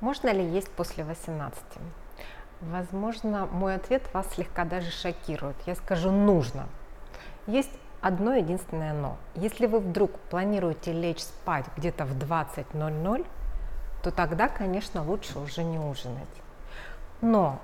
Можно ли есть после 18? Возможно, мой ответ вас слегка даже шокирует. Я скажу нужно. Есть одно единственное но. Если вы вдруг планируете лечь спать где-то в 20.00, то тогда, конечно, лучше уже не ужинать. Но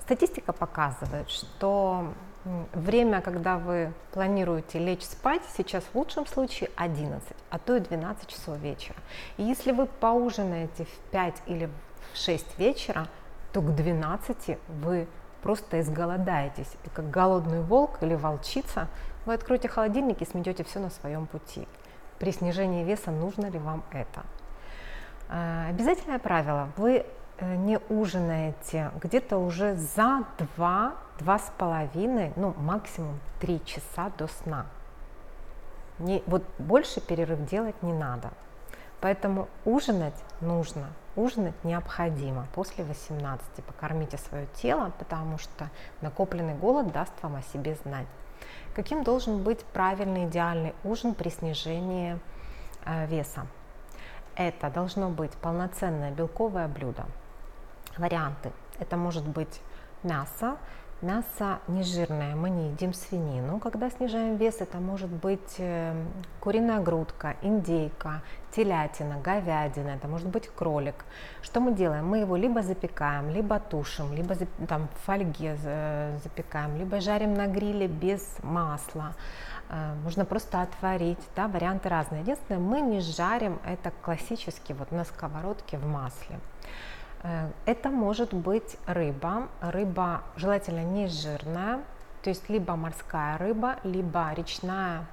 статистика показывает, что время, когда вы планируете лечь спать, сейчас в лучшем случае 11, а то и 12 часов вечера. И если вы поужинаете в 5 или в 6 вечера, то к 12 вы просто изголодаетесь. И как голодный волк или волчица вы откроете холодильник и сметете все на своем пути. При снижении веса нужно ли вам это? А, обязательное правило. Вы не ужинаете где-то уже за 2, два с половиной, ну максимум 3 часа до сна. Не, вот больше перерыв делать не надо. Поэтому ужинать нужно, ужинать необходимо после 18. Покормите свое тело, потому что накопленный голод даст вам о себе знать. Каким должен быть правильный идеальный ужин при снижении э, веса? Это должно быть полноценное белковое блюдо. Варианты. Это может быть мясо, Мясо нежирное, мы не едим свинину. Когда снижаем вес, это может быть э, куриная грудка, индейка, телятина, говядина, это может быть кролик. Что мы делаем? Мы его либо запекаем, либо тушим, либо там в фольге запекаем, либо жарим на гриле без масла. Э, можно просто отварить, да, варианты разные. Единственное, мы не жарим это классически вот на сковородке в масле. Э, это может быть рыба, рыба желательно не жирная, то есть либо морская рыба, либо речная,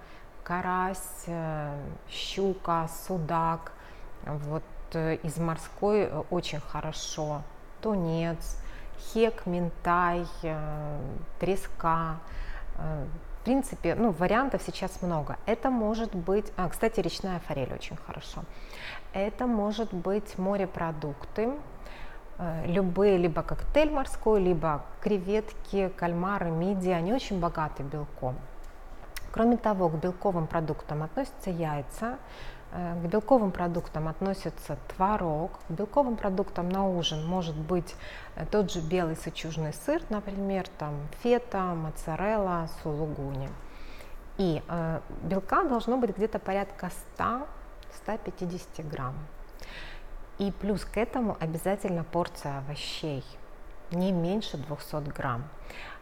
карась, э, щука, судак. Вот э, из морской очень хорошо тунец, хек, минтай, треска. В принципе, ну, вариантов сейчас много. Это может быть, а, кстати, речная форель очень хорошо. Это может быть морепродукты, любые, либо коктейль морской, либо креветки, кальмары, мидии, они очень богаты белком. Кроме того, к белковым продуктам относятся яйца, э, к белковым продуктам относится творог, к белковым продуктам на ужин может быть э, тот же белый сычужный сыр, например, там фета, моцарелла, сулугуни. И э, белка должно быть где-то порядка 100-150 грамм. И плюс к этому обязательно порция овощей, не меньше 200 грамм.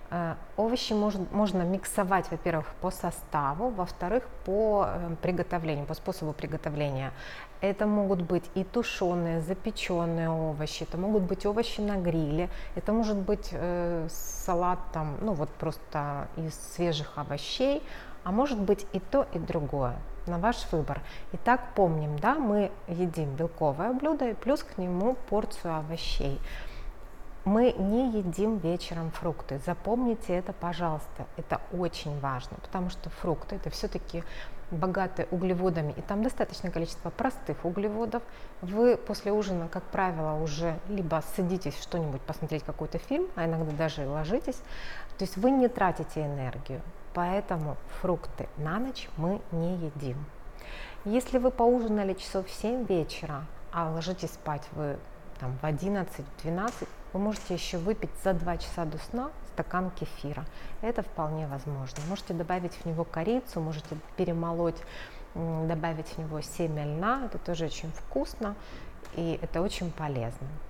Э, овощи можно, можно миксовать, во-первых, по составу, во-вторых, по э, приготовлению, по способу приготовления. Это могут быть и тушеные, запеченные овощи, это могут быть овощи на гриле, это может быть э, салат там, ну вот просто из свежих овощей, а может быть и то, и другое на ваш выбор. Итак, помним, да, мы едим белковое блюдо и плюс к нему порцию овощей. Мы не едим вечером фрукты. Запомните это, пожалуйста. Это очень важно, потому что фрукты это все-таки богатые углеводами, и там достаточное количество простых углеводов. Вы после ужина, как правило, уже либо садитесь что-нибудь посмотреть какой-то фильм, а иногда даже и ложитесь. То есть вы не тратите энергию. Поэтому фрукты на ночь мы не едим. Если вы поужинали часов в 7 вечера, а ложитесь спать вы там, в 11-12, вы можете еще выпить за 2 часа до сна стакан кефира. Это вполне возможно. Можете добавить в него корицу, можете перемолоть, добавить в него семя льна. Это тоже очень вкусно и это очень полезно.